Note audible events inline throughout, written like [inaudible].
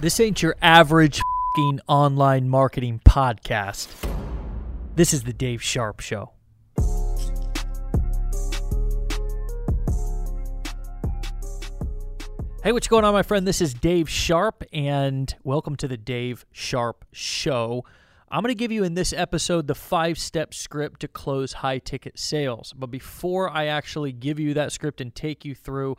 This ain't your average online marketing podcast. This is the Dave Sharpe Show. Hey, what's going on, my friend? This is Dave Sharpe, and welcome to the Dave Sharpe Show. I'm going to give you in this episode the five step script to close high ticket sales. But before I actually give you that script and take you through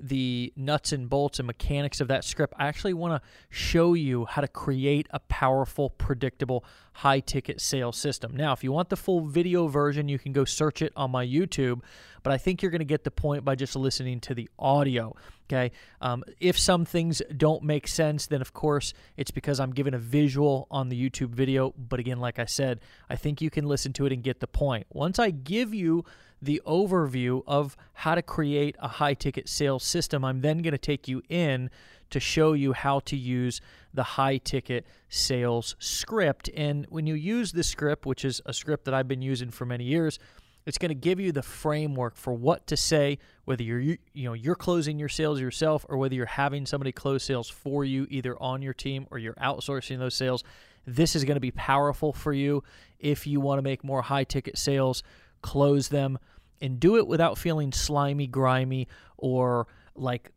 the nuts and bolts and mechanics of that script, I actually want to show you how to create a powerful, predictable, high ticket sales system. Now, if you want the full video version, you can go search it on my YouTube, but I think you're going to get the point by just listening to the audio. Okay. Um, if some things don't make sense, then of course it's because I'm giving a visual on the YouTube video. But again, like I said, I think you can listen to it and get the point. Once I give you the overview of how to create a high ticket sales system, I'm then going to take you in to show you how to use the high ticket sales script. And when you use this script, which is a script that I've been using for many years, it's going to give you the framework for what to say, whether you're you know you're closing your sales yourself or whether you're having somebody close sales for you, either on your team or you're outsourcing those sales. This is going to be powerful for you if you want to make more high ticket sales, close them, and do it without feeling slimy, grimy, or like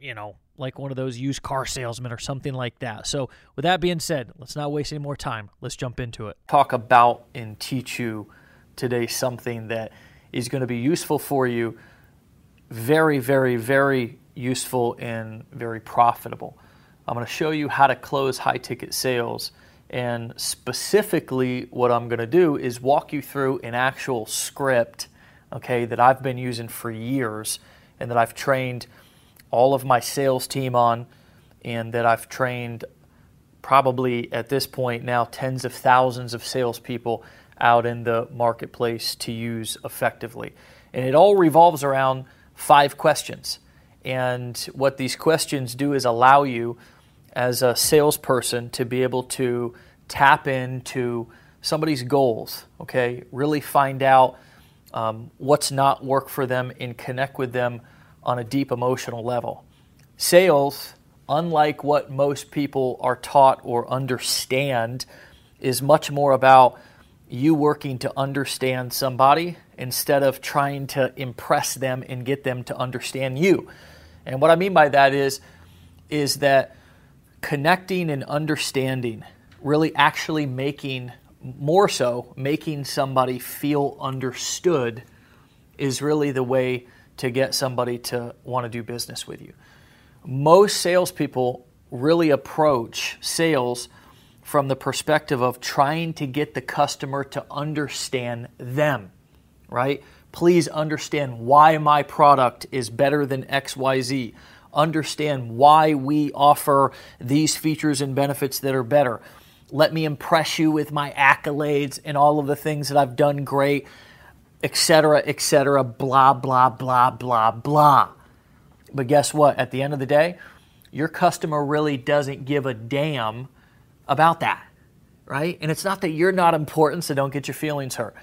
you know like one of those used car salesmen or something like that. So, with that being said, let's not waste any more time. Let's jump into it. Talk about and teach you today something that is going to be useful for you, very, very, very useful and very profitable. I'm going to show you how to close high ticket sales. And specifically, what I'm going to do is walk you through an actual script, okay, that I've been using for years and that I've trained all of my sales team on, and that I've trained probably at this point now tens of thousands of salespeople out in the marketplace to use effectively. And it all revolves around five questions. And what these questions do is allow you, as a salesperson, to be able to tap into somebody's goals, okay? Really find out um, what's not work for them and connect with them on a deep emotional level. Sales, unlike what most people are taught or understand, is much more about you working to understand somebody instead of trying to impress them and get them to understand you. And what I mean by that is is that connecting and understanding really actually making more so making somebody feel understood is really the way to get somebody to want to do business with you. Most salespeople really approach sales from the perspective of trying to get the customer to understand them, right? Please understand why my product is better than XYZ. Understand why we offer these features and benefits that are better. Let me impress you with my accolades and all of the things that I've done great, etc., etc., blah, blah, blah, blah, blah. But guess what? At the end of the day, your customer really doesn't give a damn about that, right? And it's not that you're not important, so don't get your feelings hurt.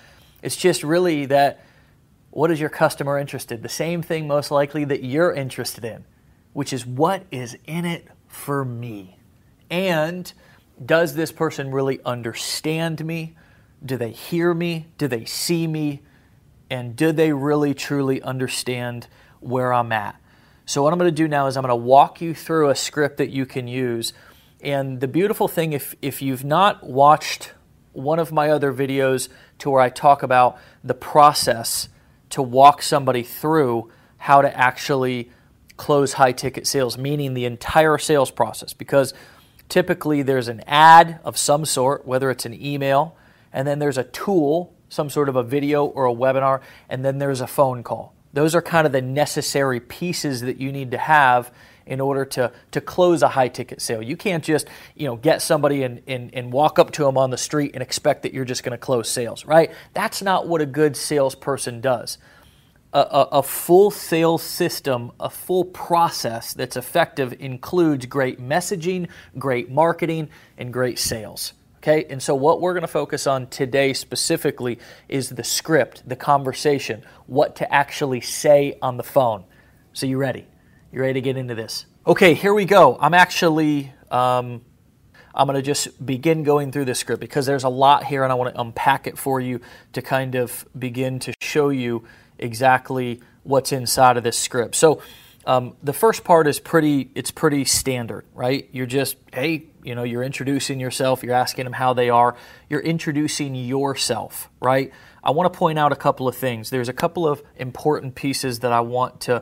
It's just really that what is your customer interested? The same thing, most likely, that you're interested in, which is what is in it for me? And does this person really understand me? Do they hear me? Do they see me? And do they really truly understand where I'm at? So, what I'm going to do now is I'm going to walk you through a script that you can use and the beautiful thing, if, if you've not watched one of my other videos to where I talk about the process to walk somebody through how to actually close high ticket sales, meaning the entire sales process, because typically there's an ad of some sort, whether it's an email, and then there's a tool, some sort of a video or a webinar, and then there's a phone call. Those are kind of the necessary pieces that you need to have in order to, to close a high ticket sale. You can't just, you know, get somebody and, and, and walk up to them on the street and expect that you're just going to close sales, right? That's not what a good salesperson does. A, a, a, full sales system, a full process that's effective includes great messaging, great marketing, and great sales. Okay, and so what we're going to focus on today specifically is the script, the conversation, what to actually say on the phone. So, you ready? You ready to get into this? Okay, here we go. I'm actually um, I'm going to just begin going through this script because there's a lot here and I want to unpack it for you to kind of begin to show you exactly what's inside of this script. So, um, the first part is pretty it's pretty standard right you're just hey you know you're introducing yourself you're asking them how they are you're introducing yourself right i want to point out a couple of things there's a couple of important pieces that i want to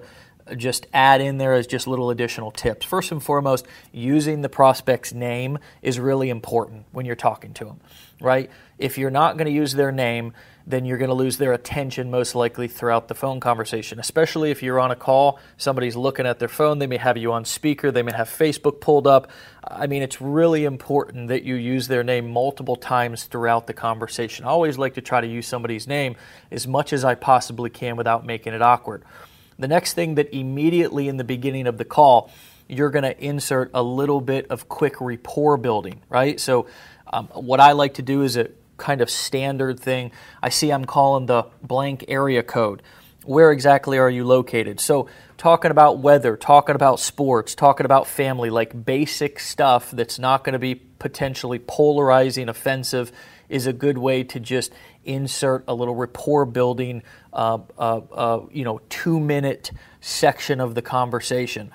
just add in there as just little additional tips. First and foremost, using the prospect's name is really important when you're talking to them, right? If you're not going to use their name, then you're going to lose their attention most likely throughout the phone conversation, especially if you're on a call, somebody's looking at their phone, they may have you on speaker, they may have Facebook pulled up. I mean, it's really important that you use their name multiple times throughout the conversation. I always like to try to use somebody's name as much as I possibly can without making it awkward. The next thing that immediately in the beginning of the call, you're going to insert a little bit of quick rapport building, right? So, um, what I like to do is a kind of standard thing. I see I'm calling the blank area code. Where exactly are you located? So, talking about weather, talking about sports, talking about family, like basic stuff that's not going to be potentially polarizing, offensive, is a good way to just insert a little rapport building, uh, uh, uh, you know, two minute section of the conversation.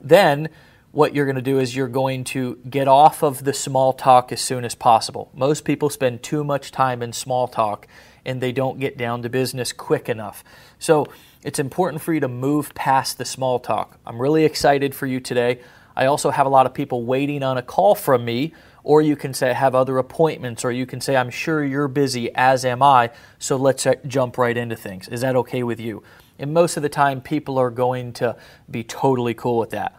Then, what you're going to do is you're going to get off of the small talk as soon as possible. Most people spend too much time in small talk and they don't get down to business quick enough. So, it's important for you to move past the small talk. I'm really excited for you today. I also have a lot of people waiting on a call from me or you can say, have other appointments, or you can say, I'm sure you're busy, as am I, so let's uh, jump right into things. Is that okay with you? And most of the time, people are going to be totally cool with that.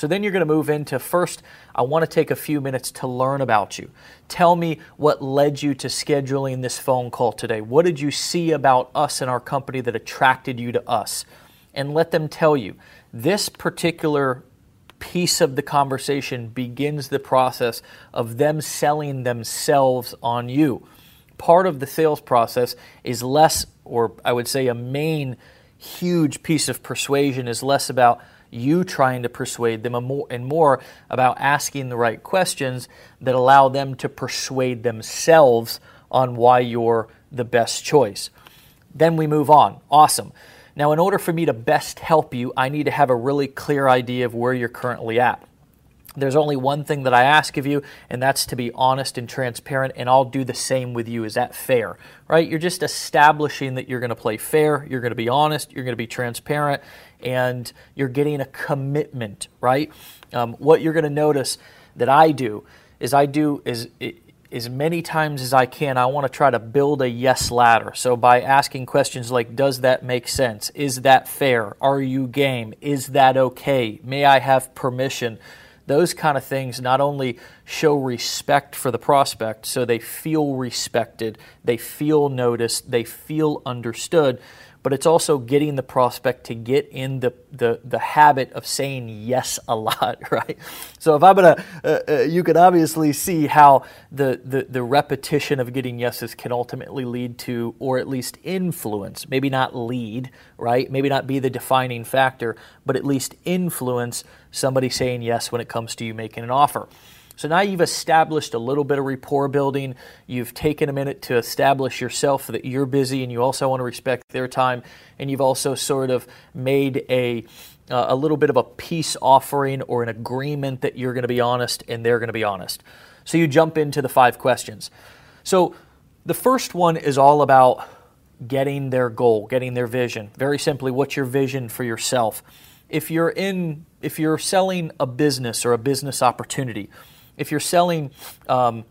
So then you're going to move into first, I want to take a few minutes to learn about you. Tell me what led you to scheduling this phone call today. What did you see about us and our company that attracted you to us? And let them tell you this particular piece of the conversation begins the process of them selling themselves on you. Part of the sales process is less, or I would say a main huge piece of persuasion is less about you trying to persuade them and more about asking the right questions that allow them to persuade themselves on why you're the best choice. Then we move on. Awesome. Now, in order for me to best help you, I need to have a really clear idea of where you're currently at. There's only one thing that I ask of you, and that's to be honest and transparent, and I'll do the same with you. Is that fair? Right? You're just establishing that you're going to play fair, you're going to be honest, you're going to be transparent, and you're getting a commitment, right? Um, what you're going to notice that I do is I do is as many times as I can, I want to try to build a yes ladder. So, by asking questions like, Does that make sense? Is that fair? Are you game? Is that okay? May I have permission? Those kind of things not only show respect for the prospect, so they feel respected, they feel noticed, they feel understood, but it's also getting the prospect to get in the, the, the habit of saying yes a lot, [laughs] right? So if I'm gonna, uh, uh, you can obviously see how the, the, the repetition of getting yeses can ultimately lead to, or at least influence, maybe not lead, right? Maybe not be the defining factor, but at least influence somebody saying yes when it comes to you making an offer. So now you've established a little bit of rapport building. You've taken a minute to establish yourself that you're busy and you also want to respect their time. And you've also sort of made a uh, a little bit of a peace offering or an agreement that you're going to be honest and they're going to be honest. So you jump into the five questions. So the first one is all about getting their goal, getting their vision. Very simply, what's your vision for yourself? If you're in if you're selling a business or a business opportunity, if you're selling, um,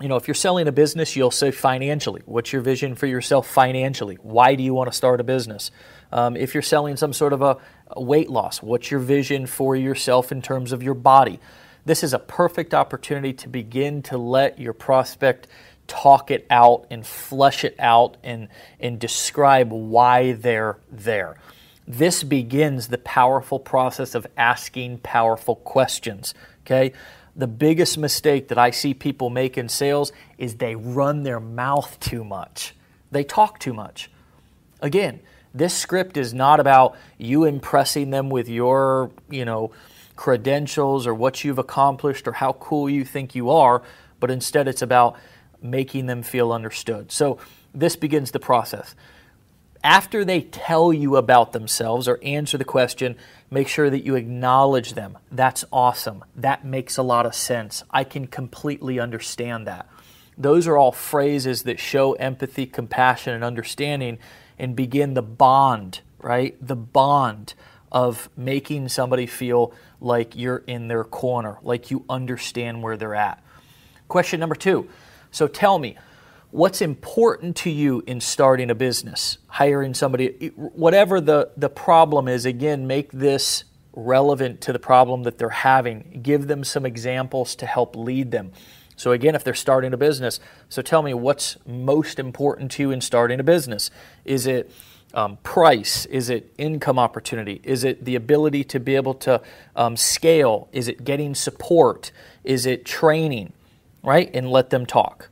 you know, if you're selling a business, you'll say financially. What's your vision for yourself financially? Why do you want to start a business? Um, if you're selling some sort of a, weight loss, what's your vision for yourself in terms of your body? This is a perfect opportunity to begin to let your prospect talk it out and flesh it out and, and describe why they're there. This begins the powerful process of asking powerful questions. Okay? The biggest mistake that I see people make in sales is they run their mouth too much. They talk too much. Again, this script is not about you impressing them with your, you know, credentials or what you've accomplished or how cool you think you are, but instead it's about making them feel understood. So this begins the process. After they tell you about themselves or answer the question, make sure that you acknowledge them. That's awesome. That makes a lot of sense. I can completely understand that. Those are all phrases that show empathy, compassion, and understanding and begin the bond, right? The bond of making somebody feel like you're in their corner, like you understand where they're at. Question number two. So tell me, what's important to you in starting a business, hiring somebody, whatever the, the problem is, again, make this relevant to the problem that they're having. Give them some examples to help lead them. So, again, if they're starting a business, so tell me what's most important to you in starting a business? Is it um, price? Is it income opportunity? Is it the ability to be able to um, scale? Is it getting support? Is it training? Right? And let them talk.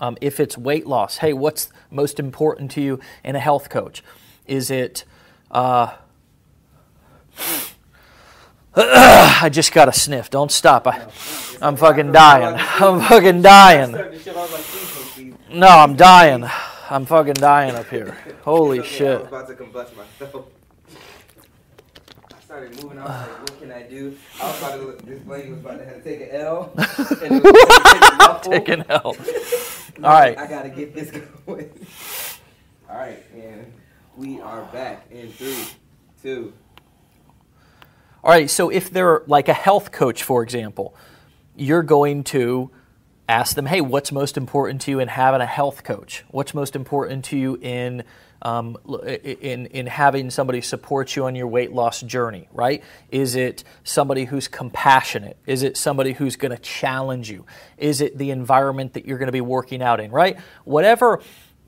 Um, if it's weight loss, hey, what's most important to you in a health coach? Is it, uh, [sniffs] I just got a sniff. Don't stop. I, I'm fucking dying. [laughs] I'm fucking dying. No, I'm dying. I'm fucking dying up here. Holy shit. I was about to combust myself. I started moving. I was like, what can I do? I was about to, this lady was about to have to take an L. [laughs] And it was take an L. [laughs] All right. I got to get this [laughs] going. All right, and we are back in three, two. All right, so if they're like a health coach, for example, you're going to ask them, hey, what's most important to you in having a health coach? What's most important to you in um, in, in having somebody support you on your weight loss journey, right? Is it somebody who's compassionate? Is it somebody who's going to challenge you? Is it the environment that you're going to be working out in, right? Whatever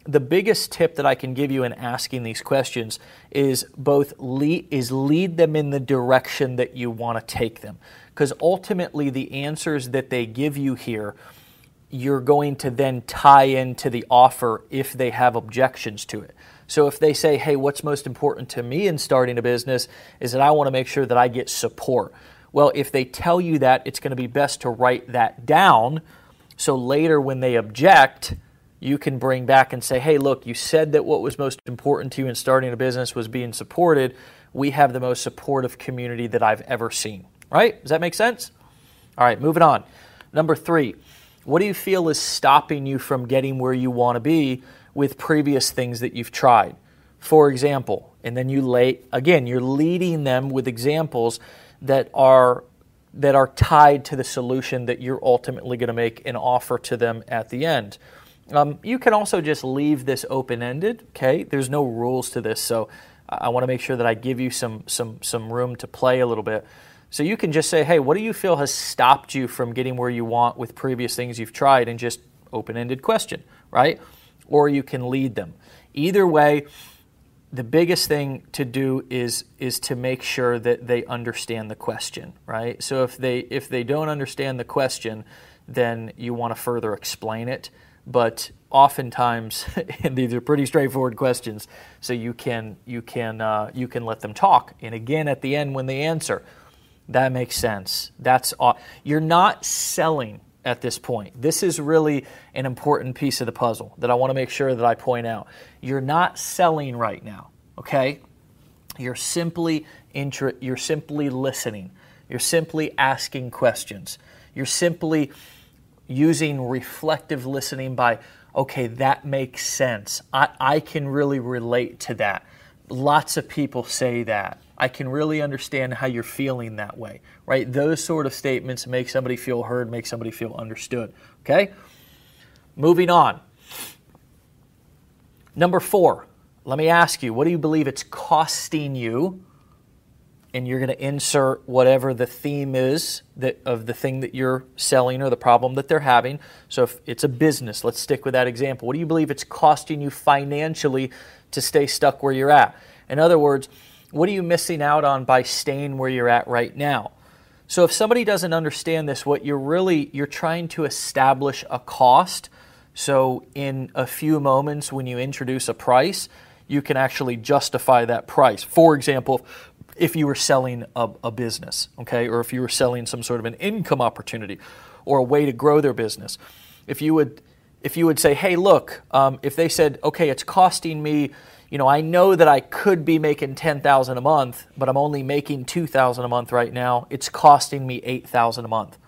the biggest tip that I can give you in asking these questions is both lead, is lead them in the direction that you want to take them because ultimately the answers that they give you here you're going to then tie into the offer if they have objections to it. So if they say, hey, what's most important to me in starting a business is that I want to make sure that I get support. Well, if they tell you that, it's going to be best to write that down. So later when they object, you can bring back and say, hey, look, you said that what was most important to you in starting a business was being supported. We have the most supportive community that I've ever seen. Right? Does that make sense? All right, moving on. Number three, what do you feel is stopping you from getting where you want to be with previous things that you've tried? For example, and then you lay again, you're leading them with examples that are that are tied to the solution that you're ultimately going to make an offer to them at the end. Um, you can also just leave this open ended. Okay, there's no rules to this, so I want to make sure that I give you some some some room to play a little bit. So you can just say, hey, what do you feel has stopped you from getting where you want with previous things you've tried? And just open ended question, right? Or you can lead them. Either way, the biggest thing to do is is to make sure that they understand the question, right? So if they if they don't understand the question, then you want to further explain it. But oftentimes, [laughs] these are pretty straightforward questions, so you can you can uh, you can let them talk. And again, at the end, when they answer, that makes sense. That's you're not selling at this point. This is really an important piece of the puzzle that I want to make sure that I point out. You're not selling right now, okay? You're simply you're simply listening. You're simply asking questions. You're simply using reflective listening by, okay, that makes sense. I, I can really relate to that. Lots of people say that. I can really understand how you're feeling that way, right? Those sort of statements make somebody feel heard, make somebody feel understood, okay? Moving on. Number four, let me ask you, what do you believe it's costing you? And you're going to insert whatever the theme is that, of the thing that you're selling or the problem that they're having. So if it's a business, let's stick with that example. What do you believe it's costing you financially to stay stuck where you're at? In other words, what are you missing out on by staying where you're at right now? So if somebody doesn't understand this, what you're really you're trying to establish a cost. So in a few moments when you introduce a price, you can actually justify that price. For example, if you were selling a, a business, okay, or if you were selling some sort of an income opportunity or a way to grow their business. If you would, if you would say, hey, look, um, if they said, okay, it's costing me, you know, I know that I could be making ten thousand a month, but I'm only making two thousand a month right now. It's costing me eight thousand a month.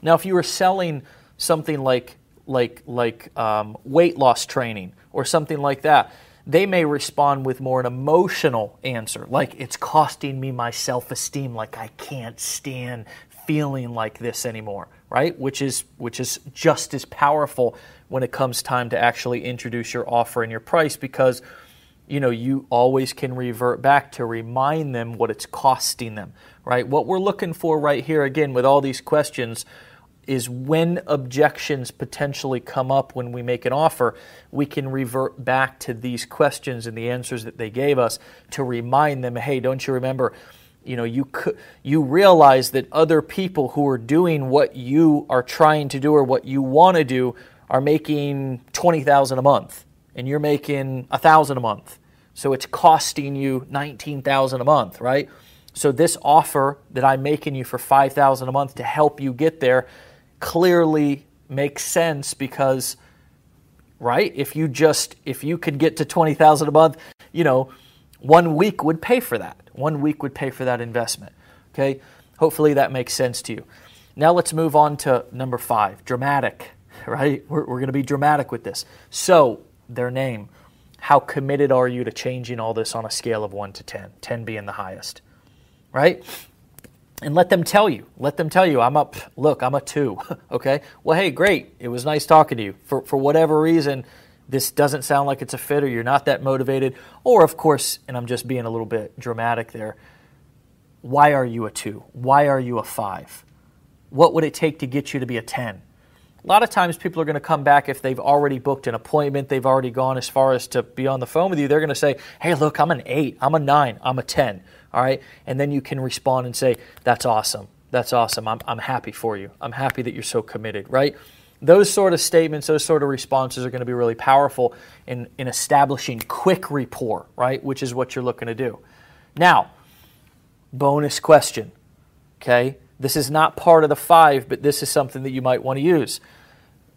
Now, if you were selling something like like like um, weight loss training or something like that, they may respond with more an emotional answer, like it's costing me my self esteem, like I can't stand feeling like this anymore, right? Which is which is just as powerful when it comes time to actually introduce your offer and your price because you know you always can revert back to remind them what it's costing them, right? What we're looking for right here again with all these questions is when objections potentially come up when we make an offer, we can revert back to these questions and the answers that they gave us to remind them, hey, don't you remember? You know, you you realize that other people who are doing what you are trying to do or what you want to do are making twenty thousand a month, and you're making a thousand a month. So it's costing you nineteen thousand a month, right? So this offer that I'm making you for five thousand a month to help you get there clearly makes sense because right if you just if you could get to 20,000 a month you know one week would pay for that one week would pay for that investment okay hopefully that makes sense to you now let's move on to number 5 dramatic right we're, we're going to be dramatic with this so their name how committed are you to changing all this on a scale of 1 to 10 10 being the highest right and let them tell you. Let them tell you, I'm up, look, I'm a two. [laughs] okay? Well, hey, great. It was nice talking to you. For, for whatever reason, this doesn't sound like it's a fit or you're not that motivated. Or, of course, and I'm just being a little bit dramatic there, why are you a two? Why are you a five? What would it take to get you to be a 10? A lot of times people are going to come back if they've already booked an appointment, they've already gone as far as to be on the phone with you. They're going to say, hey, look, I'm an eight, I'm a nine, I'm a 10 all right? And then you can respond and say, that's awesome. That's awesome. I'm, I'm happy for you. I'm happy that you're so committed, right? Those sort of statements, those sort of responses are going to be really powerful in, in establishing quick rapport, right? Which is what you're looking to do. Now, bonus question, okay? This is not part of the five, but this is something that you might want to use.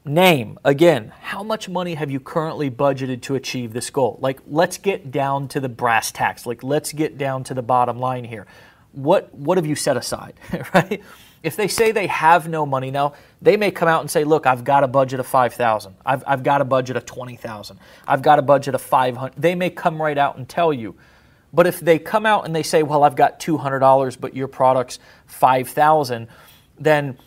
Name, again, how much money have you currently budgeted to achieve this goal? Like, let's get down to the brass tacks. Like, let's get down to the bottom line here. What, what have you set aside, [laughs] right? If they say they have no money now, they may come out and say, "Look, I've got a budget of 5,000. I've I've got a budget of 20,000. I've got a budget of 500." They may come right out and tell you. But if they come out and they say, "Well, I've got $200, but your product's 5,000," then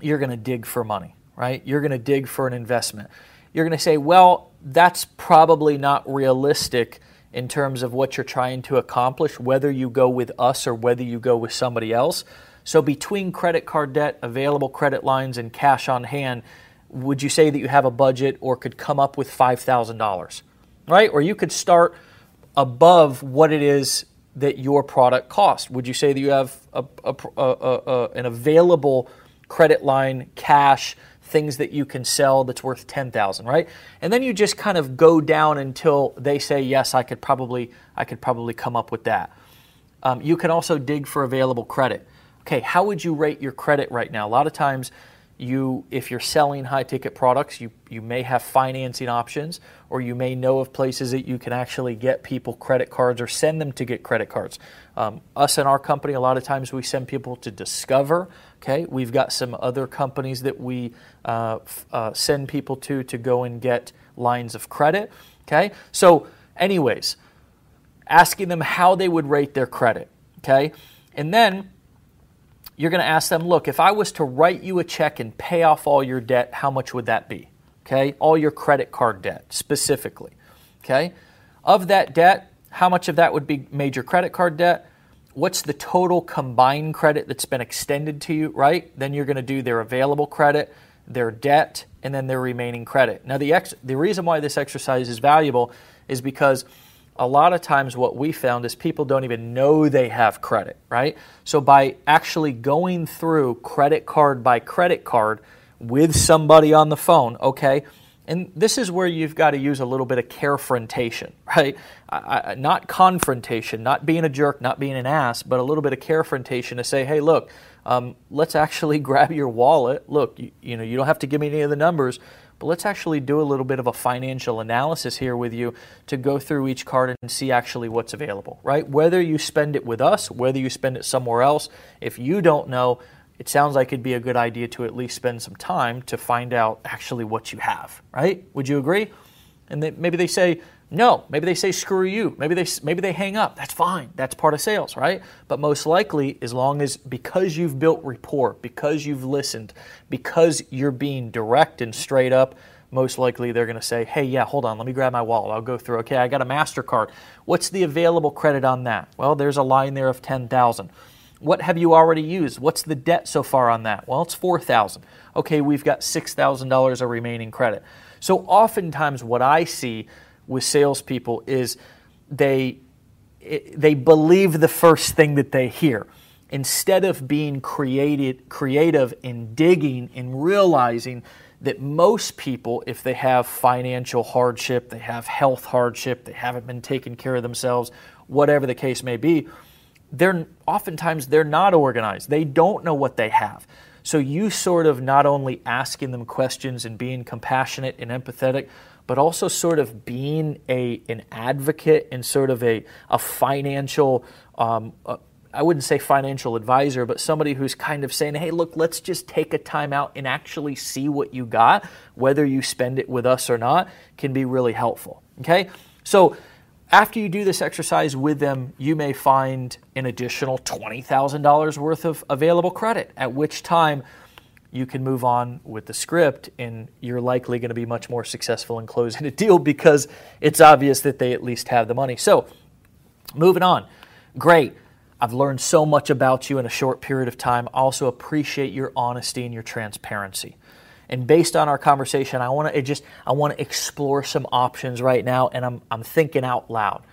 you're going to dig for money right? You're going to dig for an investment. You're going to say, well, that's probably not realistic in terms of what you're trying to accomplish, whether you go with us or whether you go with somebody else. So, between credit card debt, available credit lines, and cash on hand, would you say that you have a budget or could come up with $5,000? Right? Or you could start above what it is that your product costs. Would you say that you have a, a, a, an available credit line, cash, things that you can sell that's worth 10,000, right? And then you just kind of go down until they say, yes, I could probably, I could probably come up with that. Um, you can also dig for available credit. Okay, how would you rate your credit right now? A lot of times, you if you're selling high ticket products you you may have financing options or you may know of places that you can actually get people credit cards or send them to get credit cards. Um, us in our company a lot of times we send people to discover okay? We've got some other companies that we uh, uh, send people to to go and get lines of credit okay? So anyways asking them how they would rate their credit okay? And then you're going to ask them, look, if I was to write you a check and pay off all your debt, how much would that be? Okay, all your credit card debt specifically. Okay, of that debt, how much of that would be major credit card debt? What's the total combined credit that's been extended to you, right? Then you're going to do their available credit, their debt, and then their remaining credit. Now, the, ex- the reason why this exercise is valuable is because a lot of times what we found is people don't even know they have credit, right? So by actually going through credit card by credit card with somebody on the phone, okay, And this is where you've got to use a little bit of carefrontation, [laughs] right? I, I, not confrontation, not being a jerk, not being an ass, but a little bit of carefrontation to say, hey, look, um, let's actually [laughs] grab your wallet. Look, you, you know, you don't have to give me any of the numbers, but let's actually do a little bit of a financial analysis here with you to go through each card and see actually what's available, right? Whether you spend it with us, whether you spend it somewhere else, if you don't know, it sounds like it'd be a good idea to at least spend some time to find out actually what you have, right? Would you agree? And they, maybe they say, no, maybe they say screw you. Maybe they maybe they hang up. That's fine. That's part of sales, right? But most likely as long as because you've built rapport, because you've listened, because you're being direct and straight up, most likely they're going to say, "Hey, yeah, hold on. Let me grab my wallet. I'll go through. Okay, I got a Mastercard. What's the available credit on that?" Well, there's a line there of 10,000. What have you already used? What's the debt so far on that? Well, it's 4,000. Okay, we've got $6,000 of remaining credit. So oftentimes what I see with salespeople is they they believe the first thing that they hear instead of being created, creative in digging and realizing that most people, if they have financial hardship, they have health hardship, they haven't been taking care of themselves, whatever the case may be, they're oftentimes they're not organized. They don't know what they have. So you sort of not only asking them questions and being compassionate and empathetic, but also sort of being a an advocate and sort of a a financial. Um, uh, I wouldn't say financial advisor, but somebody who's kind of saying, hey, look, let's just take a time out and actually see what you got, whether you spend it with us or not, can be really helpful. Okay? So after you do this exercise with them, you may find an additional $20,000 worth of available credit, at which time you can move on with the script and you're likely going to be much more successful in closing [laughs] a deal because it's obvious that they at least have the money. So, moving on. Great. I've learned so much about you in a short period of time. Also appreciate your honesty and your transparency. And based on our conversation, I want to just I want to explore some options right now and I'm I'm thinking out loud.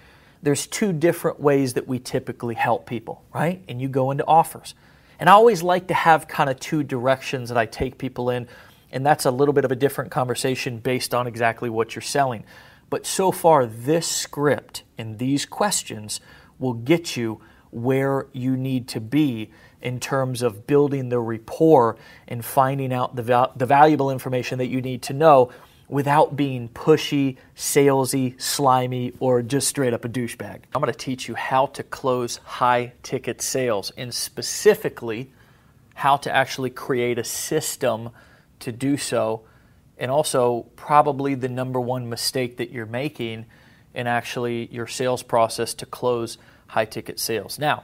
There's two different ways that we typically help people, right? And you go into offers. And I always like to have kind of two directions that I take people in, and that's a little bit of a different conversation based on exactly what you're selling. But so far, this script and these questions will get you where you need to be in terms of building the rapport and finding out the, val- the valuable information that you need to know without being pushy, salesy, slimy, or just straight up a douchebag. I'm going to teach you how to close high ticket sales and specifically how to actually create a system to do so. And also, probably the number one mistake that you're making in actually your sales process to close high ticket sales. Now,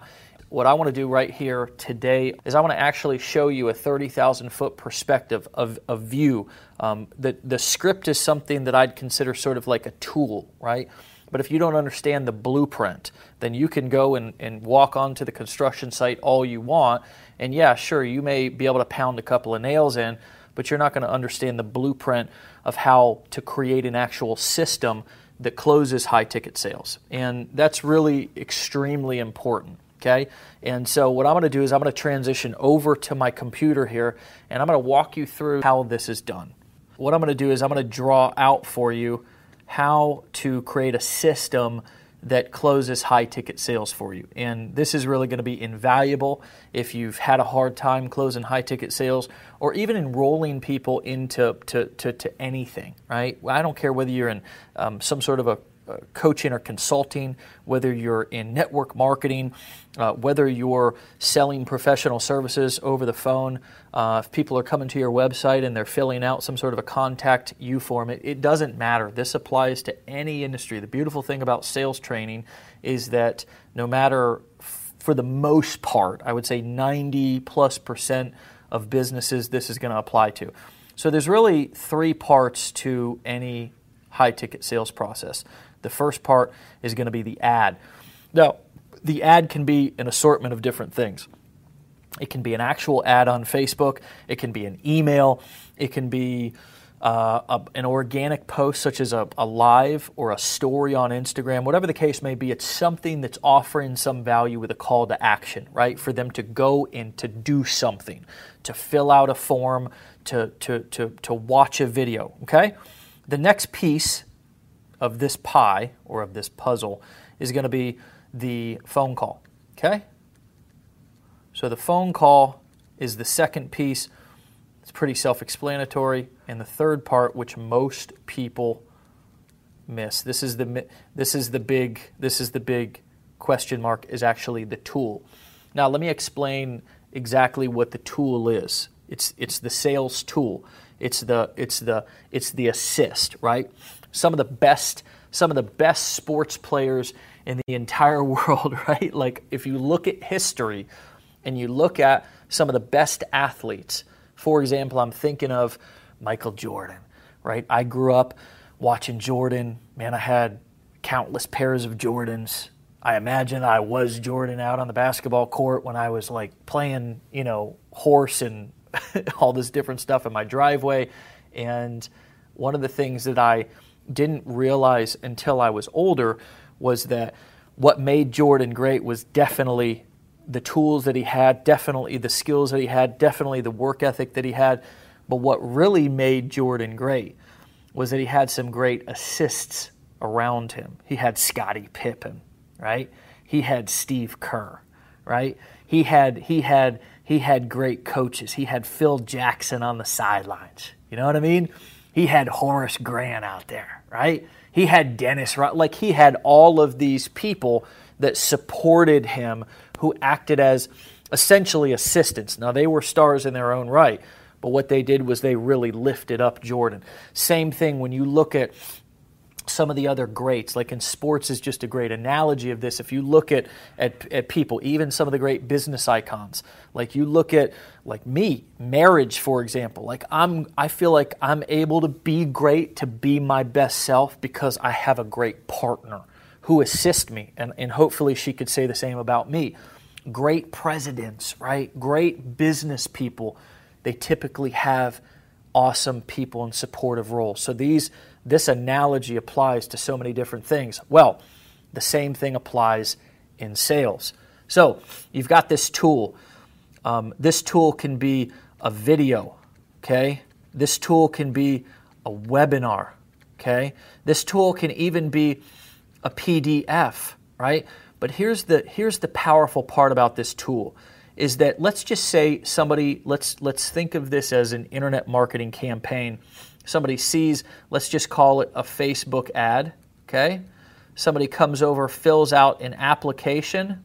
what I want to do right here today is I want to actually show you a 30,000 foot perspective of a view. Um, the, the script is something that I'd consider sort of like a tool, right? But if you don't understand the blueprint, then you can go and, and walk onto the construction site all you want. And yeah, sure, you may be able to pound a couple of nails in, but you're not going to understand the blueprint of how to create an actual system that closes high ticket sales. And that's really extremely important. Okay, and so what I'm going to do is I'm going to transition over to my computer here and I'm going to walk you through how this is done. What I'm going to do is I'm going to draw out for you how to create a system that closes high ticket sales for you. And this is really going to be invaluable if you've had a hard time closing high ticket sales or even enrolling people into to, to, to anything, right? I don't care whether you're in um, some sort of a uh, coaching or consulting, whether you're in network marketing, uh, whether you're selling professional services over the phone, uh, if people are coming to your website and they're filling out some sort of a contact you form, it, it doesn't matter. This applies to any industry. The beautiful thing about sales training is that no matter, for the most part, I would say 90 plus percent of businesses this is going to apply to. So there's really three parts to any high ticket sales process. The first part is going to be the ad. Now, the ad can be an assortment of different things. It can be an actual ad on Facebook, it can be an email, it can be uh, a, an organic post such as a, a, live or a story on Instagram, whatever the case may be, it's something that's offering some value with a call to action, right? For them to go and to do something, to fill out a form, to, to, to, to watch a video, okay? The next piece of this pie or of this puzzle is going to be the phone call. Okay? So the phone call is the second piece. It's pretty self explanatory. And the third part, which most people miss, this is the, this is the big, this is the big question mark, is actually the tool. Now, let me explain exactly what the tool is. It's, it's the sales tool. It's the, it's, the, it's the assist, right? Some of the best some of the best sports players in the entire [laughs] world, right? Like if you look at history and you look at some of the best athletes, for example, I'm thinking of Michael Jordan, right? I grew up watching Jordan. Man, I had countless pairs of Jordans. I imagine I was Jordan out on the basketball court when I was like playing, you know, horse and [laughs] all this different stuff in my driveway. And one of the things that I didn't realize until I was older was that what made Jordan great was definitely the tools that he had, definitely the skills that he had, definitely the work ethic that he had. But what really made Jordan great was that he had some great assists around him. He had Scottie Pippen, right? He had Steve Kerr, right? He had he had he had great coaches. He had Phil Jackson on the sidelines. You know what I mean? He had Horace Grant out there, right? He had Dennis, like he had all of these people that supported him who acted as essentially assistants. Now, they were stars in their own right, but what they did was they really lifted up Jordan. Same thing when you look at some of the other greats, like in sports, is just a great analogy of this. If you look at, at, at people, even some of the great business icons, like you look at like me, marriage, for example, like I'm, I feel like I'm able to be great, to be my best self because I have a great partner who assists me, and, and hopefully she could say the same about me. Great presidents, right? Great business people, they typically have awesome people in supportive roles. So these this analogy applies to so many different things. Well, the same thing applies in sales. So you've got this tool. Um, this tool can be a video, okay? This tool can be a webinar, okay? This tool can even be a PDF, right? But here's the here's the powerful part about this tool is that let's just say somebody let's let's think of this as an internet marketing campaign Somebody sees, let's just call it a Facebook ad, okay? Somebody comes over, fills out an application,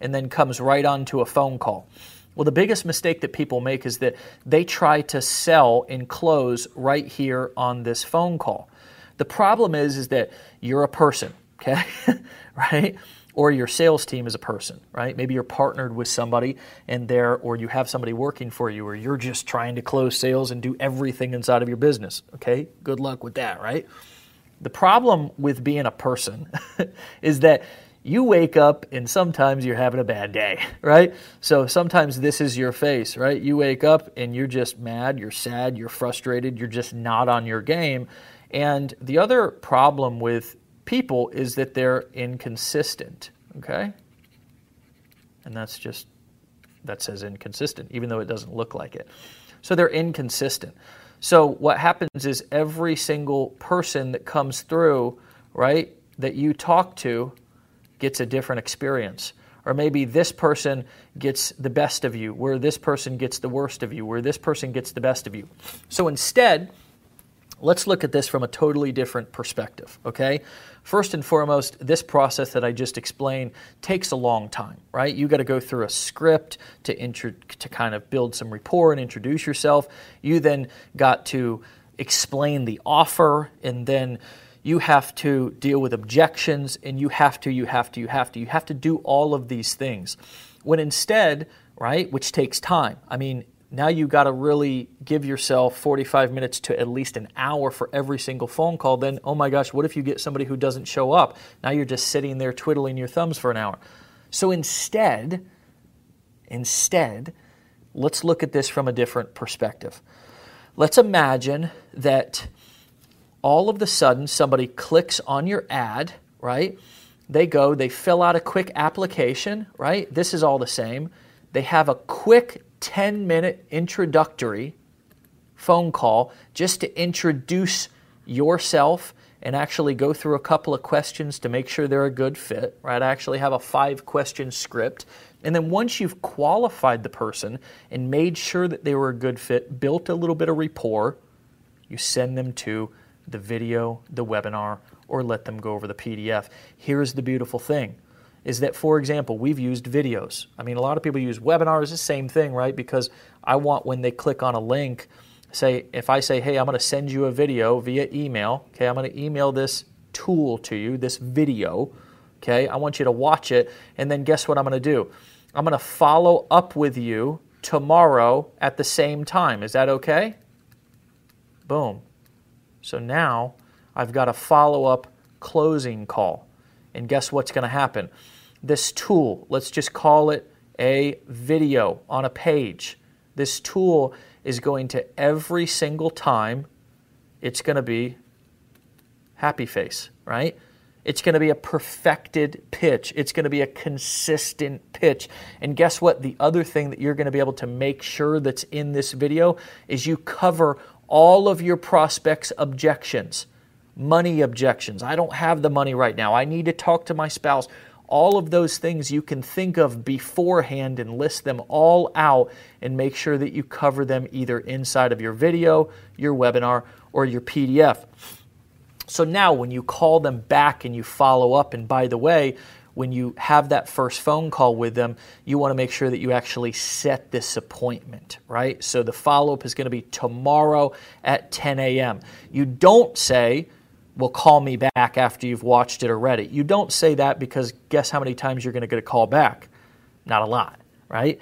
and then comes right onto a phone call. Well, the biggest mistake that people make is that they try to sell and close right here on this phone call. The problem is, is that you're a person, okay? [laughs] right? Or your sales team is a person, right? Maybe you're partnered with somebody and there, or you have somebody working for you, or you're just trying to close sales and do everything inside of your business. Okay, good luck with that, right? The problem with being a person [laughs] is that you wake up and sometimes you're having a bad day, [laughs] right? So sometimes this is your face, right? You wake up and you're just mad, you're sad, you're frustrated, you're just not on your game. And the other problem with people is that they're inconsistent, okay? And that's just, that says inconsistent, even though it doesn't look like it. So they're inconsistent. So what happens is every single person that comes through, right, that you talk to gets a different experience. Or maybe this person gets the best of you, where this person gets the worst of you, where this person gets the best of you. So instead, let's look at this from a totally different perspective, okay? First and foremost, this process that I just explained takes a long time, right? You got to go through a script to intro- to kind of build some rapport and introduce yourself. You then got to explain the offer and then you have to deal with objections and you have to you have to you have to you have to do all of these things. When instead, right, which takes time. I mean, now you got to really give yourself 45 minutes to at least an hour for every single phone call. Then, oh my gosh, what if you get somebody who doesn't show up? Now you're just sitting there twiddling your thumbs for an hour. So instead, instead, let's look at this from a different perspective. Let's imagine that all of the sudden somebody clicks on your ad, right? They go, they fill out a quick application, right? This is all the same. They have a quick 10 minute introductory phone call just to introduce yourself and actually go through a couple of questions to make sure they're a good fit, right? I actually have a five question script. And then once you've qualified the person and made sure that they were a good fit, built a little bit of rapport, you send them to the video, the webinar, or let them go over the PDF. Here's the beautiful thing is that, for example, we've used videos. I mean, a lot of people use webinars, the same thing, right? Because I want when they click on a link, say, if I say, hey, I'm going to send you a video via email, okay, I'm going to email this tool to you, this video, okay, I want you to watch it, and then guess what I'm going to do? I'm going to follow up with you tomorrow at the same time. Is that okay? Boom. So now I've got a follow up closing call. And guess what's going to happen? This tool, let's just call it a video on a page. This tool is going to every single time, it's going to be happy face, right? It's going to be a perfected pitch. It's going to be a consistent pitch. And guess what? The other thing that you're going to be able to make sure that's in this video is you cover all of your prospects' objections, money objections. I don't have the money right now. I need to talk to my spouse. All of those things you can think of beforehand and list them all out and make sure that you cover them either inside of your video, your webinar, or your PDF. So now when you call them back and you follow up, and by the way, when you have that first phone call with them, you want to make sure that you actually set this appointment, right? So the follow up is going to be tomorrow at 10 a.m. You don't say, well, call me back after you've watched it already. You don't say that because guess how many times you're going to get a call back? Not a lot, right?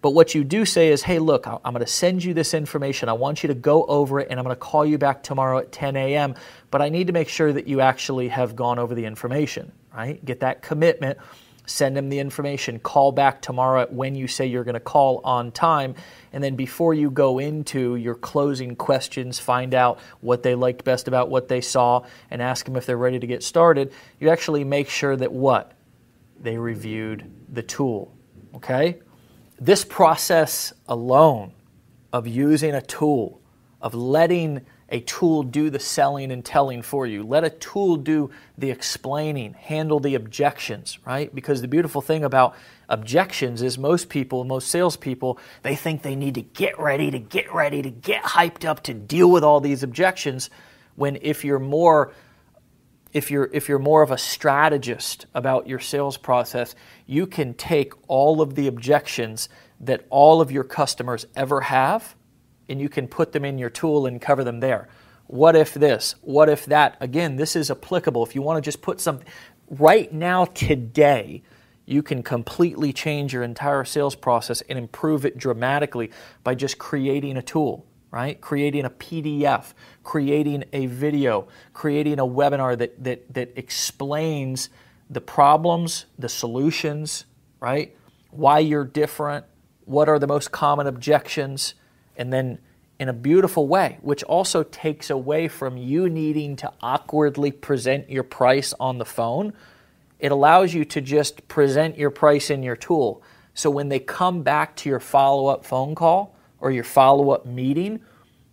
But what you do say is, hey, look, I'm going to send you this information. I want you to go over it, and I'm going to call you back tomorrow at 10 a.m. But I need to make sure that you actually have gone over the information, right? Get that commitment, send them the information, call back tomorrow when you say you're going to call on time. And then before you go into your closing questions, find out what they liked best about what they saw and ask them if they're ready to get started. You actually make sure that what? They reviewed the tool, okay? This process alone of using a tool, of letting a tool do the selling and telling for you, let a tool do the explaining, handle the objections, right? Because the beautiful thing about objections is most people, most salespeople, they think they need to get ready, to get ready, to get hyped up to deal with all these objections. When if you're more if you're if you're more of a strategist about your sales process, you can take all of the objections that all of your customers ever have and you can put them in your tool and cover them there. What if this? What if that? Again, this is applicable. If you want to just put something right now today, you can completely change your entire sales process and improve it dramatically by just creating a tool right? Creating a PDF, creating a video, creating a webinar that, that, that explains the problems, the solutions, right? Why you're different, what are the most common objections, and then in a beautiful way, which also takes away from you needing to awkwardly present your price on the phone. It allows you to just present your price in your tool. So when they come back to your follow up phone call, or your follow up meeting,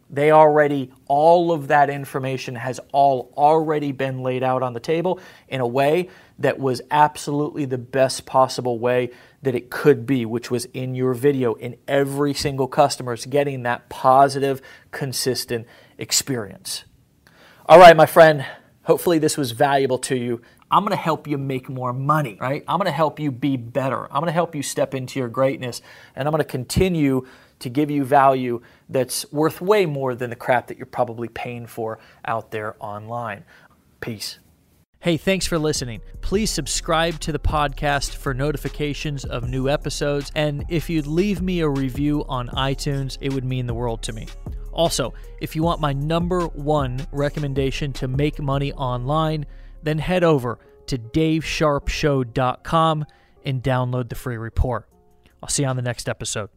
they already, all of that information has all already been laid out on the table in a way that was absolutely the best possible way that it could be, which was in your video. in every single customer is getting that positive, consistent experience. All right, my friend, hopefully this was valuable to you. I'm to help you make more money, right? I'm to help you be better. I'm to help you step into your greatness. And I'm to continue to give you value that's worth way more than the crap that you're probably paying for out there online. Peace. Hey, thanks for listening. Please subscribe to the podcast for notifications of new episodes. And if you'd leave me a review on iTunes, it would mean the world to me. Also, if you want my number one recommendation to make money online, then head over to davesharpeshow.com and download the free report. I'll see you on the next episode.